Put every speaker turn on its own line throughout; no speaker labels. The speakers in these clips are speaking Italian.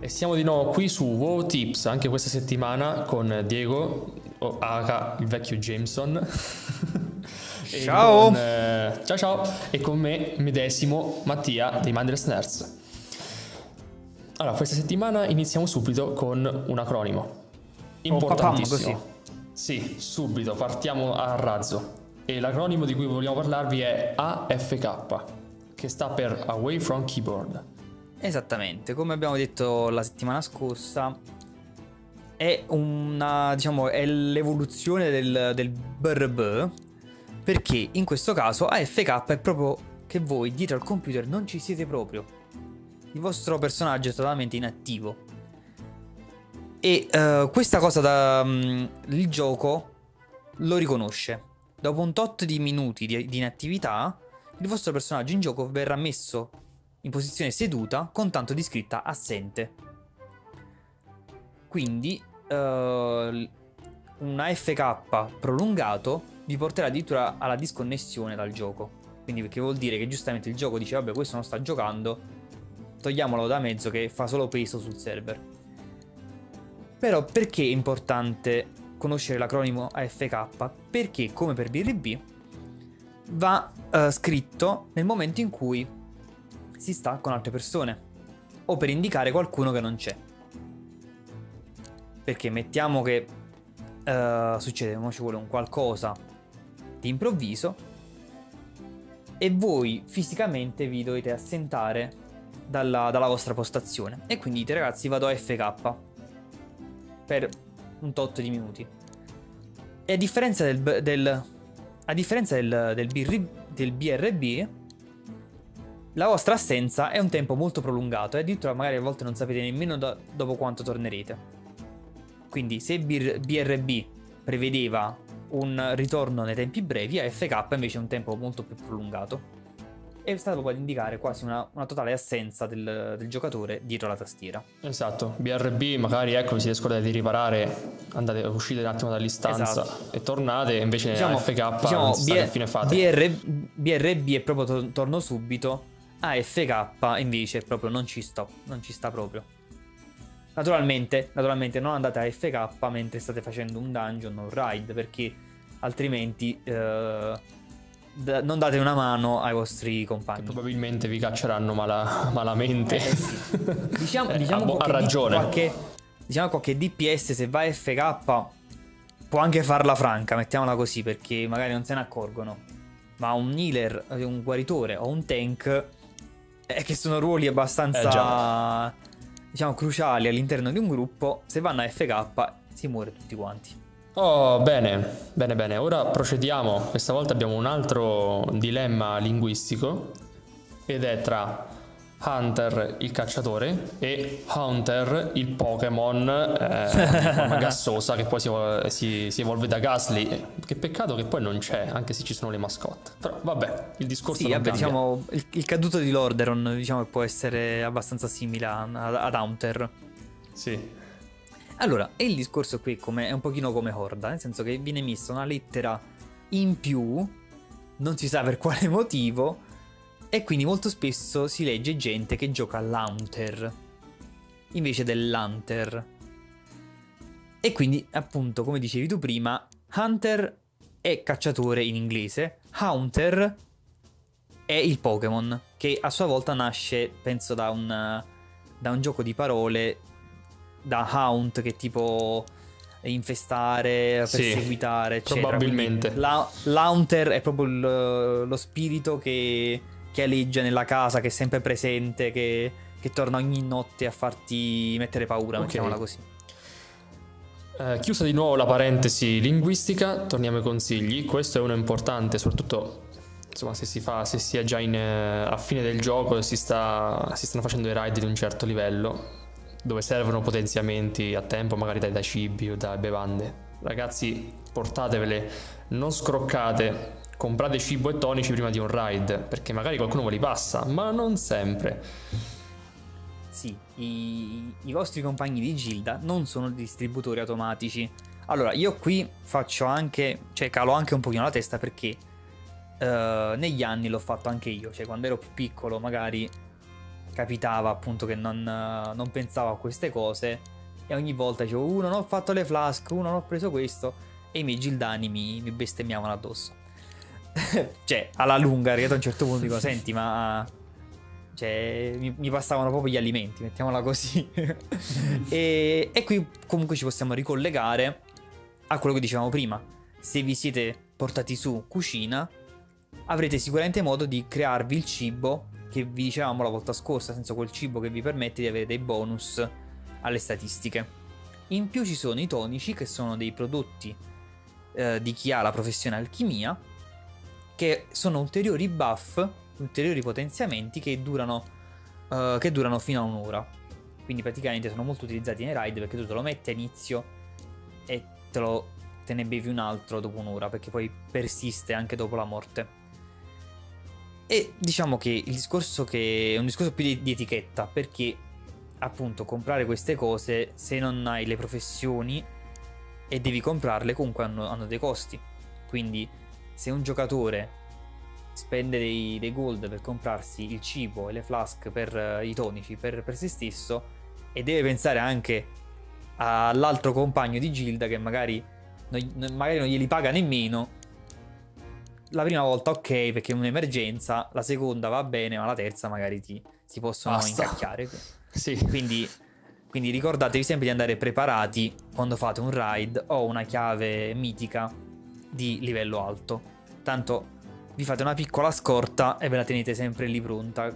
E siamo di nuovo qui su WoW Tips, anche questa settimana con Diego, o Aka, il vecchio Jameson.
Ciao.
con, eh, ciao ciao! E con me, medesimo, Mattia dei Manders Nerds. Allora, questa settimana iniziamo subito con un acronimo. Importantissimo.
papam,
Sì, subito, partiamo a razzo. E l'acronimo di cui vogliamo parlarvi è AFK, che sta per Away from Keyboard.
Esattamente, come abbiamo detto la settimana scorsa, è una, diciamo, è l'evoluzione del, del BRB, perché in questo caso AFK è proprio che voi dietro al computer non ci siete proprio. Il vostro personaggio è totalmente inattivo. E eh, questa cosa da, mm, il gioco lo riconosce. Dopo un tot di minuti di, di inattività, il vostro personaggio in gioco verrà messo in posizione seduta con tanto di scritta assente. Quindi eh, un AFK prolungato vi porterà addirittura alla disconnessione dal gioco. Quindi perché vuol dire che giustamente il gioco dice vabbè questo non sta giocando, togliamolo da mezzo che fa solo peso sul server. Però perché è importante conoscere l'acronimo AFK? Perché come per BRB va eh, scritto nel momento in cui si sta con altre persone o per indicare qualcuno che non c'è. Perché mettiamo che eh, succede, mo ci vuole un qualcosa di improvviso e voi fisicamente vi dovete assentare dalla, dalla vostra postazione e quindi dite ragazzi vado a FK per un tot di minuti. E a differenza del, del- a differenza del, del, BR del BRB, la vostra assenza è un tempo molto prolungato e addirittura magari a volte non sapete nemmeno da- dopo quanto tornerete. Quindi se BR BRB prevedeva un ritorno nei tempi brevi, AFK invece è un tempo molto più prolungato. E sta proprio ad indicare quasi una, una totale assenza del, del giocatore dietro la tastiera.
Esatto, BRB magari ecco vi siete scordati di riparare, andate, uscite un attimo dall'istanza
Esatto.
e tornate, invece AFK
diciamo,
non si sa
B-
che fine fate.
BR BRB è proprio to- torno subito, AFK invece proprio non ci sto, non ci sta proprio. Naturalmente, naturalmente non andate a AFK mentre state facendo un dungeon o un raid perché altrimenti eh, d- non date una mano ai vostri compagni.
Probabilmente vi cacceranno mala- malamente.
Eh, sì. Diciamo,
Eh,
diciamo
ha, bo- ha
qualche D-
ragione.
qualche, diciamo qualche DPS se va FK può anche farla franca, mettiamola così, perché magari non se ne accorgono. Ma un healer, eh, un guaritore o un tank, eh, che sono ruoli
Eh,
abbastanza,
già.
diciamo, cruciali all'interno di un gruppo, se vanno a FK si muore tutti quanti.
Oh, bene, bene, bene. Ora procediamo. Questa volta abbiamo un altro dilemma linguistico ed è tra Hunter, il cacciatore, e Hunter, il Pokémon eh, forma gassosa che poi si, si- si evolve da Gasly. Che peccato che poi non c'è, anche se ci sono le mascotte. Però vabbè, il discorso
Sì, vabbè, diciamo, il, il caduto di Lordaeron, diciamo, che può essere abbastanza simile a- ad, Haunter.
Sì.
Allora, e il discorso qui come- è un pochino come Horda, nel senso che viene messa una lettera in più, non si sa per quale motivo, e quindi molto spesso si legge gente che gioca all'Haunter invece dell'Hunter. E quindi, appunto, come dicevi tu prima, Hunter è cacciatore in inglese, Haunter è il Pokémon, che a sua volta nasce, penso, da un, da un gioco di parole da Haunt che tipo infestare,
Sì,
perseguitare, eccetera.
probabilmente.
La- L'Haunter è proprio il- lo spirito che, che aleggia nella casa, che è sempre presente, che, che torna ogni notte a farti mettere paura,
Ok.
mettiamola così.
Eh, chiusa di nuovo la parentesi linguistica, torniamo ai consigli. Questo è uno importante, soprattutto insomma, se si, fa, se si è già in, eh, a fine del gioco e si, sta, si stanno facendo i raid di un certo livello, dove servono potenziamenti a tempo, magari dai da cibi o da bevande. Ragazzi, portatevele, non scroccate, comprate cibo e tonici prima di un raid, perché magari qualcuno ve li passa, ma non sempre.
Sì, i, i vostri compagni di Gilda non sono distributori automatici. Allora, io qui faccio anche, cioè calo anche un pochino la testa perché eh, negli anni l'ho fatto anche io, cioè quando ero più piccolo magari capitava appunto che non, non pensavo a queste cose e ogni volta dicevo, uh, non ho fatto le flask, uh, non ho preso questo e i miei gildani mi, mi bestemmiavano addosso. cioè, alla lunga, arrivato a un certo punto dico, senti, ma... Cioè, mi, mi passavano proprio gli alimenti, mettiamola così. e, e qui comunque ci possiamo ricollegare a quello che dicevamo prima. Se vi siete portati su cucina, avrete sicuramente modo di crearvi il cibo che vi dicevamo la volta scorsa, senza quel cibo che vi permette di avere dei bonus alle statistiche. In più ci sono i tonici, che sono dei prodotti eh, di chi ha la professione alchimia, che sono ulteriori buff, ulteriori potenziamenti che durano, eh, che durano fino a un'ora. Quindi praticamente sono molto utilizzati nei raid perché tu te lo metti a inizio e te, lo, te ne bevi un altro dopo un'ora, perché poi persiste anche dopo la morte. E diciamo che il discorso che è un discorso più di, di etichetta, perché appunto comprare queste cose se non hai le professioni e devi comprarle comunque hanno, hanno dei costi. Quindi se un giocatore spende dei, dei, gold per comprarsi il cibo e le flask per uh, i tonici per, per se stesso e deve pensare anche all'altro compagno di Gilda che magari non, magari non glieli paga nemmeno la prima volta ok perché è un'emergenza, la seconda va bene, ma la terza magari ti, si possono Basta. incacchiare.
Sì.
Quindi, quindi ricordatevi sempre di andare preparati quando fate un raid o una chiave mitica di livello alto. Tanto vi fate una piccola scorta e ve la tenete sempre lì pronta.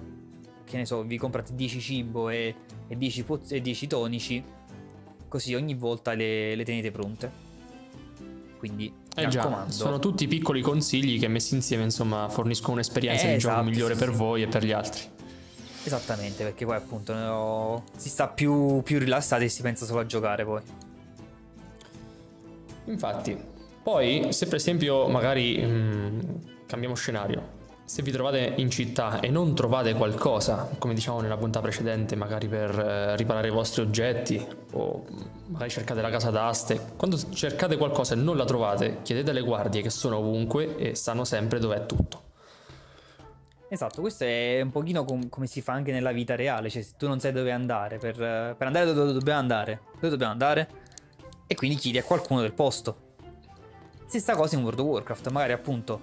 Che ne so, vi comprate 10 cibo e, e, 10, poz- e 10 tonici, così ogni volta le, le tenete pronte. Quindi
eh già, sono tutti piccoli consigli che messi insieme insomma forniscono un'esperienza eh, di esatto, gioco migliore sì, per sì. voi e per gli altri.
Esattamente, perché poi appunto no, si sta più, più rilassati e si pensa solo a giocare poi.
Infatti, poi se per esempio magari mh, mm, cambiamo scenario, se vi trovate in città e non trovate qualcosa, come diciamo nella puntata precedente, magari per eh, riparare i vostri oggetti o magari cercate la casa d'aste, quando cercate qualcosa e non la trovate, chiedete alle guardie che sono ovunque e sanno sempre dov'è tutto.
Esatto, questo è un pochino com- come si fa anche nella vita reale, cioè se tu non sai dove andare, per, per andare dove dobbiamo andare, dove dobbiamo andare, e quindi chiedi a qualcuno del posto. Stessa cosa in World of Warcraft, magari appunto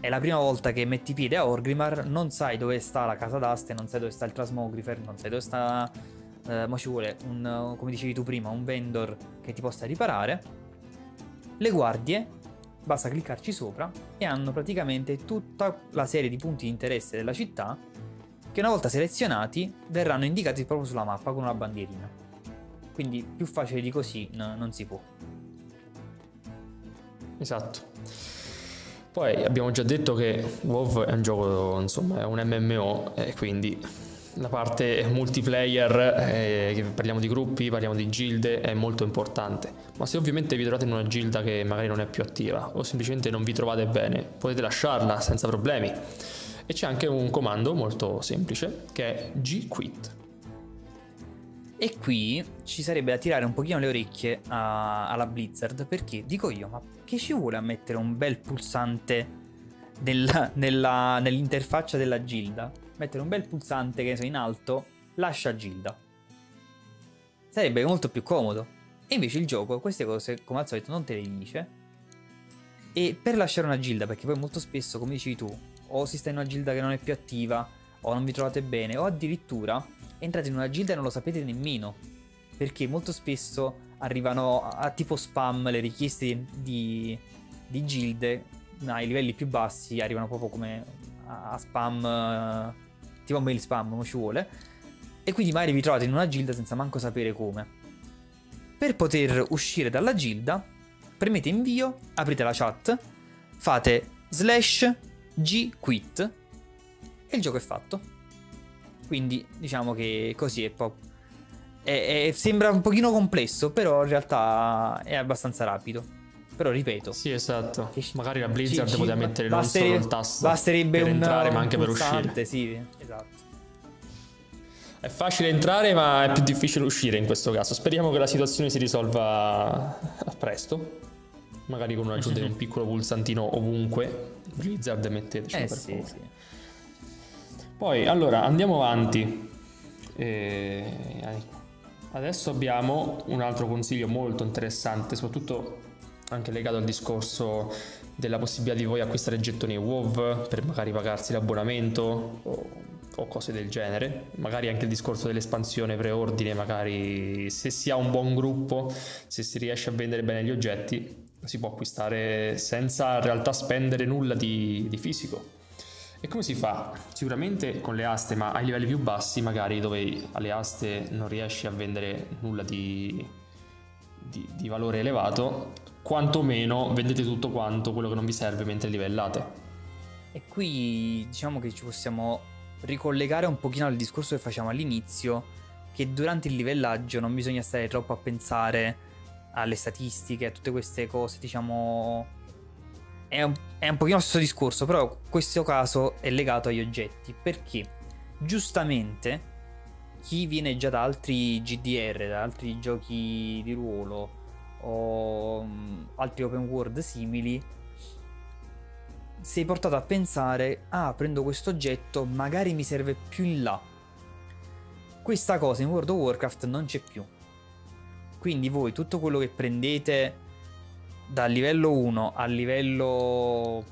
è la prima volta che metti piede a Orgrimmar, non sai dove sta la casa d'aste, non sai dove sta il Trasmogrifer, non sai dove sta... Eh, ma ci vuole, un, come dicevi tu prima, un vendor che ti possa riparare. Le guardie, basta cliccarci sopra, e hanno praticamente tutta la serie di punti di interesse della città che una volta selezionati verranno indicati proprio sulla mappa con una bandierina. Quindi più facile di così no, non si può.
Esatto. Poi abbiamo già detto che WoW è un gioco, insomma, è un MMO e quindi la parte multiplayer, eh, parliamo di gruppi, parliamo di gilde, è molto importante. Ma se ovviamente vi trovate in una gilda che magari non è più attiva o semplicemente non vi trovate bene, potete lasciarla senza problemi. E c'è anche un comando molto semplice che è gquit.
E qui ci sarebbe da tirare un pochino le orecchie a, alla Blizzard perché dico io, ma che ci vuole a mettere un bel pulsante nella, nella, nell'interfaccia della Gilda? Mettere un bel pulsante che so in alto, lascia Gilda. Sarebbe molto più comodo. E invece il gioco queste cose, come al solito, non te le dice. E per lasciare una Gilda, perché poi molto spesso, come dicevi tu, o si sta in una Gilda che non è più attiva, o non vi trovate bene, o addirittura entrate in una gilda e non lo sapete nemmeno. Perché molto spesso arrivano a, tipo spam le richieste di, di gilde ai livelli più bassi arrivano proprio come a, spam tipo mail spam come ci vuole e quindi magari vi trovate in una gilda senza manco sapere come per poter uscire dalla gilda premete invio aprite la chat fate slash gquit e il gioco è fatto quindi diciamo che così è po'. È, è, sembra un pochino complesso, però in realtà è abbastanza rapido. Però ripeto.
Sì, esatto. Magari la Blizzard poteva mettere non solo il tasto basterebbe per un, entrare, ma anche per uscire.
Sì, esatto.
È facile entrare, ma è più difficile uscire in questo caso. Speriamo che la situazione si risolva presto. Magari con un'aggiunta di un piccolo pulsantino ovunque. Blizzard metteteci
eh,
per
sì,
favore.
Sì.
Poi, allora, andiamo avanti. E adesso abbiamo un altro consiglio molto interessante, soprattutto anche legato al discorso della possibilità di voi acquistare gettoni WoW per magari pagarsi l'abbonamento o, o, cose del genere. Magari anche il discorso dell'espansione preordine, magari se si ha un buon gruppo, se si riesce a vendere bene gli oggetti, si può acquistare senza in realtà spendere nulla di, di fisico. E come si fa? Sicuramente con le aste, ma ai livelli più bassi, magari dove alle aste non riesci a vendere nulla di, di, di valore elevato, quantomeno vendete tutto quanto quello che non vi serve mentre livellate.
E qui diciamo che ci possiamo ricollegare un pochino al discorso che facciamo all'inizio, che durante il livellaggio non bisogna stare troppo a pensare alle statistiche, a tutte queste cose, diciamo... È un, è un pochino lo stesso discorso, però questo caso è legato agli oggetti, perché giustamente chi viene già da altri GDR, da altri giochi di ruolo o um, altri open world simili, sei portato a pensare, ah, prendo questo oggetto, magari mi serve più in là. Questa cosa in World of Warcraft non c'è più. Quindi voi tutto quello che prendete dal livello 1 al livello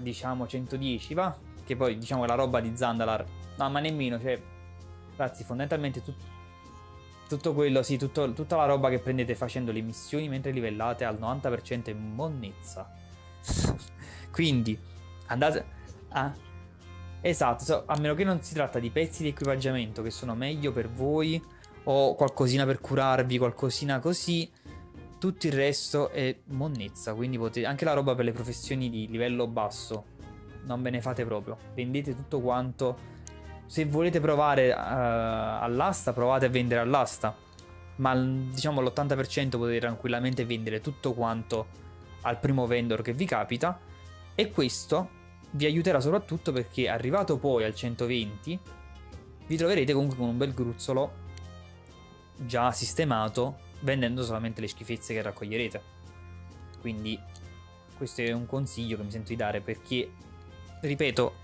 diciamo 110 va che poi diciamo la roba di Zandalar no ma nemmeno cioè ragazzi fondamentalmente tut, tutto quello sì tutto, tutta la roba che prendete facendo le missioni mentre livellate al 90% è monnezza quindi andate a esatto a meno che non si tratta di pezzi di equipaggiamento che sono meglio per voi o qualcosina per curarvi, qualcosina così. Tutto il resto è monnezza, quindi potete anche la roba per le professioni di livello basso non ve ne fate proprio. Vendete tutto quanto. Se volete provare uh, all'asta, provate a vendere all'asta. Ma diciamo l'80% potete tranquillamente vendere tutto quanto al primo vendor che vi capita. E questo vi aiuterà soprattutto perché arrivato poi al 120 vi troverete comunque con un bel gruzzolo già sistemato vendendo solamente le schifezze che raccoglierete. Quindi questo è un consiglio che mi sento di dare perché, ripeto,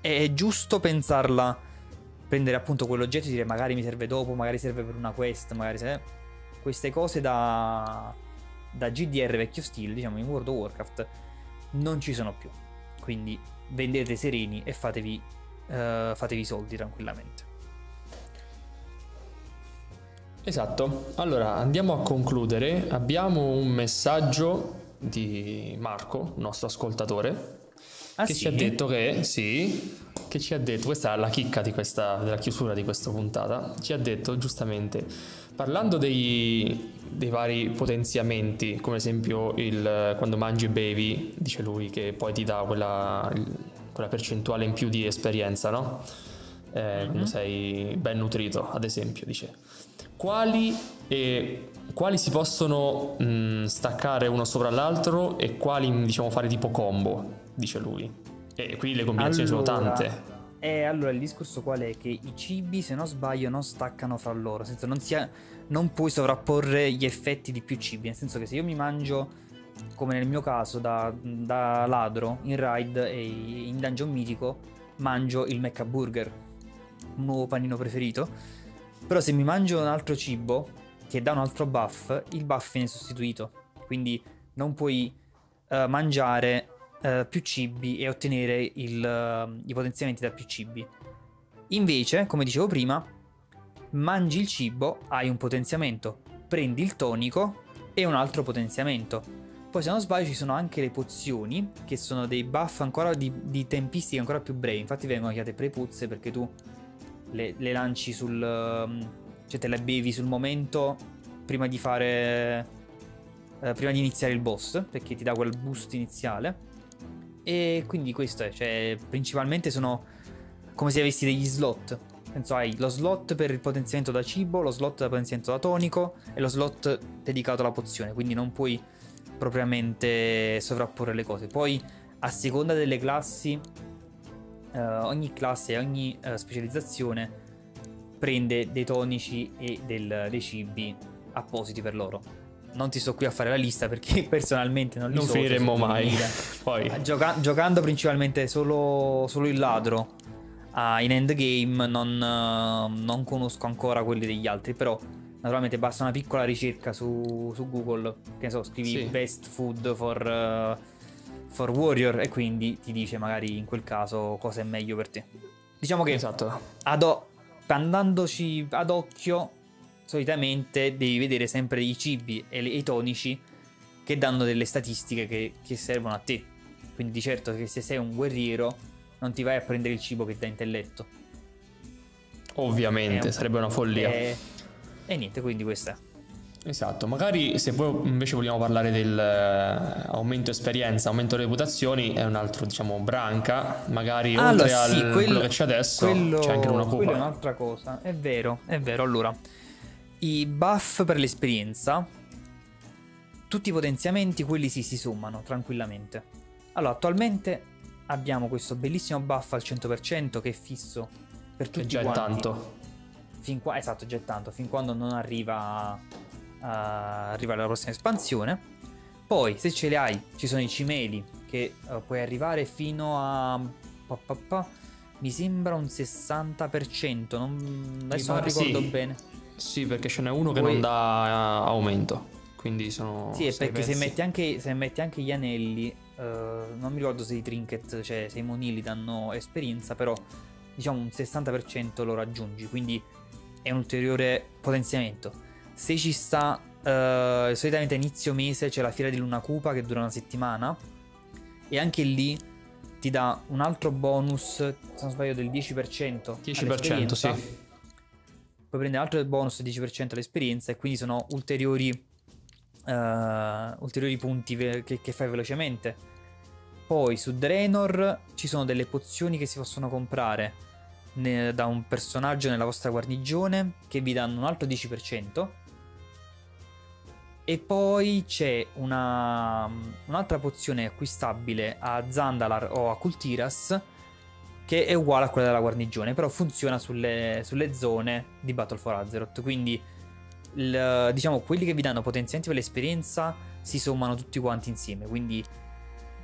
è giusto pensarla, prendere appunto quell'oggetto e dire magari mi serve dopo, magari serve per una quest, magari se... Queste cose da, da GDR vecchio stile, diciamo in World of Warcraft, non ci sono più. Quindi vendete sereni e fatevi, uh, fatevi soldi tranquillamente.
Esatto, allora andiamo a concludere. Abbiamo un messaggio di Marco, nostro ascoltatore, ah, che sì? ci ha detto che sì, che ci ha detto, questa è la chicca di questa, della chiusura di questa puntata, ci ha detto giustamente, parlando dei, dei vari potenziamenti, come esempio il, quando mangi bevi, dice lui, che poi ti dà quella, quella percentuale in più di esperienza, no? Eh, mm-hmm. Sei ben nutrito, ad esempio, dice quali, eh, quali si possono mh, staccare uno sopra l'altro e quali diciamo fare tipo combo, dice lui. E qui le combinazioni allora, sono tante.
E allora il discorso qual è? Che i cibi, se non sbaglio, non staccano fra loro. Nel senso, non, sia, non puoi sovrapporre gli effetti di più cibi. Nel senso che se io mi mangio, come nel mio caso, da, da ladro in raid e in dungeon mitico, mangio il Mecca Burger, un nuovo panino preferito però se mi mangio un altro cibo che dà un altro buff, il buff viene sostituito. Quindi non puoi uh, mangiare uh, più cibi e ottenere il, uh, i potenziamenti da più cibi. Invece, come dicevo prima, mangi il cibo, hai un potenziamento, prendi il tonico e un altro potenziamento. Poi se non sbaglio ci sono anche le pozioni, che sono dei buff ancora di, di tempistiche ancora più brevi, infatti vengono chiamate prepuzze perché tu le, le lanci sul... Um, cioè te le bevi sul momento prima di fare... Eh, prima di iniziare il boss, perché ti dà quel boost iniziale. E quindi questo è, cioè principalmente sono come se avessi degli slot. Penso hai lo slot per il potenziamento da cibo, lo slot il potenziamento da tonico e lo slot dedicato alla pozione, quindi non puoi propriamente sovrapporre le cose. Poi a seconda delle classi uh, ogni classe e ogni uh, specializzazione prende dei tonici e del, dei cibi appositi per loro. Non ti sto qui a fare la lista perché personalmente non li
non
so.
finiremmo mai. Poi.
Gioca- giocando principalmente solo, solo il ladro uh, in endgame non, uh, non conosco ancora quelli degli altri, però naturalmente basta una piccola ricerca su, su Google, che ne so, scrivi sì. best food for, uh, for warrior e quindi ti dice magari in quel caso cosa è meglio per te. Diciamo che
esatto.
ad o- andandoci ad occhio solitamente devi vedere sempre i cibi e i tonici che danno delle statistiche che, che servono a te. Quindi di certo che se sei un guerriero non ti vai a prendere il cibo che dà intelletto.
Ovviamente, un... sarebbe una follia.
E... e niente, quindi questa è.
Esatto, magari se poi invece vogliamo parlare dell'aumento eh, esperienza, aumento reputazioni, è un altro, diciamo, branca, magari allora, oltre sì, a quello che c'è adesso quello, c'è anche una.
Quella è un'altra cosa, è vero, è vero. Allora, i buff per l'esperienza, tutti i potenziamenti, quelli sì, si sommano tranquillamente. Allora, attualmente abbiamo questo bellissimo buff al 100% che è fisso per tutti
già
quanti.
Già tanto.
Fin qua, esatto, già tanto, fin quando non arriva, uh, arriva la prossima espansione. Poi, se ce li hai, ci sono i cimeli che uh, puoi arrivare fino a... Pa, pa, pa, mi sembra un 60%, non, adesso non ricordo
sì.
bene.
Sì, perché ce n'è uno che Poi... non dà aumento. Quindi sono.
Sì, perché se metti, anche, se metti, anche, gli anelli, uh, non mi ricordo se i trinket, cioè se i monili danno esperienza, però diciamo un 60% lo raggiungi, quindi è un ulteriore potenziamento. Se ci sta, uh, solitamente a inizio mese c'è la fiera di Luna Cupa che dura una settimana, e anche lì ti dà un altro bonus, se non sbaglio, del 10%.
10% sì
puoi prendere altro bonus 10% all'esperienza e quindi sono ulteriori, uh, ulteriori punti ve- che, che, fai velocemente. Poi su Draenor ci sono delle pozioni che si possono comprare da un personaggio nella vostra guarnigione che vi danno un altro 10%. E poi c'è una, un'altra pozione acquistabile a Zandalar o a Kultiras che è uguale a quella della guarnigione, però funziona sulle, sulle zone di Battle for Azeroth. Quindi, il, diciamo, quelli che vi danno potenziamenti per l'esperienza si sommano tutti quanti insieme. Quindi,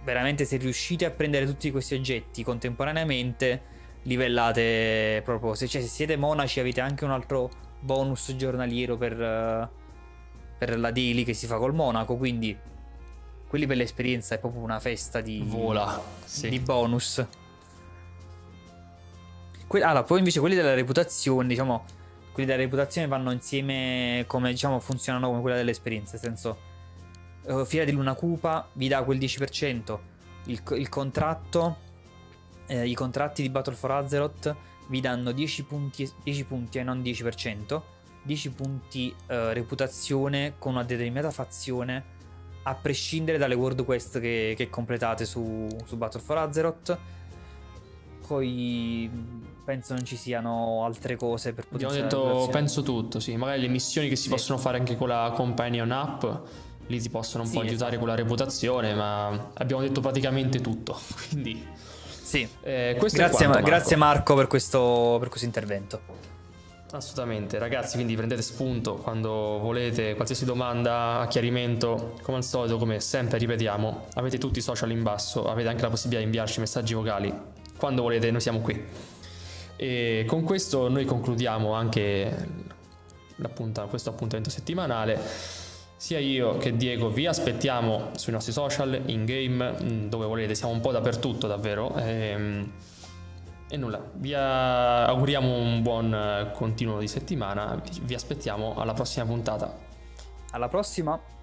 veramente, se riuscite a prendere tutti questi oggetti contemporaneamente, livellate proprio. Se, cioè, se siete monaci, avete anche un altro bonus giornaliero per, per la daily che si fa col monaco. Quindi, quelli per l'esperienza è proprio una festa di,
Vola, sì.
di bonus. Que- allora, poi invece quelli della reputazione, diciamo, quelli della reputazione vanno insieme come, diciamo, funzionano come quella dell'esperienza, nel senso, uh, Fiera di Luna Cupa vi dà quel 10%, il, il contratto, eh, i contratti di Battle for Azeroth vi danno 10 punti, 10 punti e non 10%, 10 punti uh, reputazione con una determinata fazione a prescindere dalle world quest che, che completate su, su Battle for Azeroth poi penso non ci siano altre cose per
poter Abbiamo detto, penso tutto, sì. Magari le missioni che si sì. possono fare anche con la companion app, lì ti possono un sì, po' aiutare esatto. con la reputazione, ma abbiamo detto praticamente tutto. Quindi...
Sì, eh, grazie, quanto, Marco. grazie Marco per questo, per questo intervento.
Assolutamente, ragazzi, quindi prendete spunto quando volete, qualsiasi domanda, chiarimento, come al solito, come sempre ripetiamo, avete tutti i social in basso, avete anche la possibilità di inviarci messaggi vocali quando volete, noi siamo qui. E con questo noi concludiamo anche questo appuntamento settimanale. Sia io che Diego vi aspettiamo sui nostri social, in game, dove volete, siamo un po' dappertutto davvero. Ehm, e nulla, vi auguriamo un buon continuo di settimana, vi aspettiamo alla prossima puntata.
Alla prossima!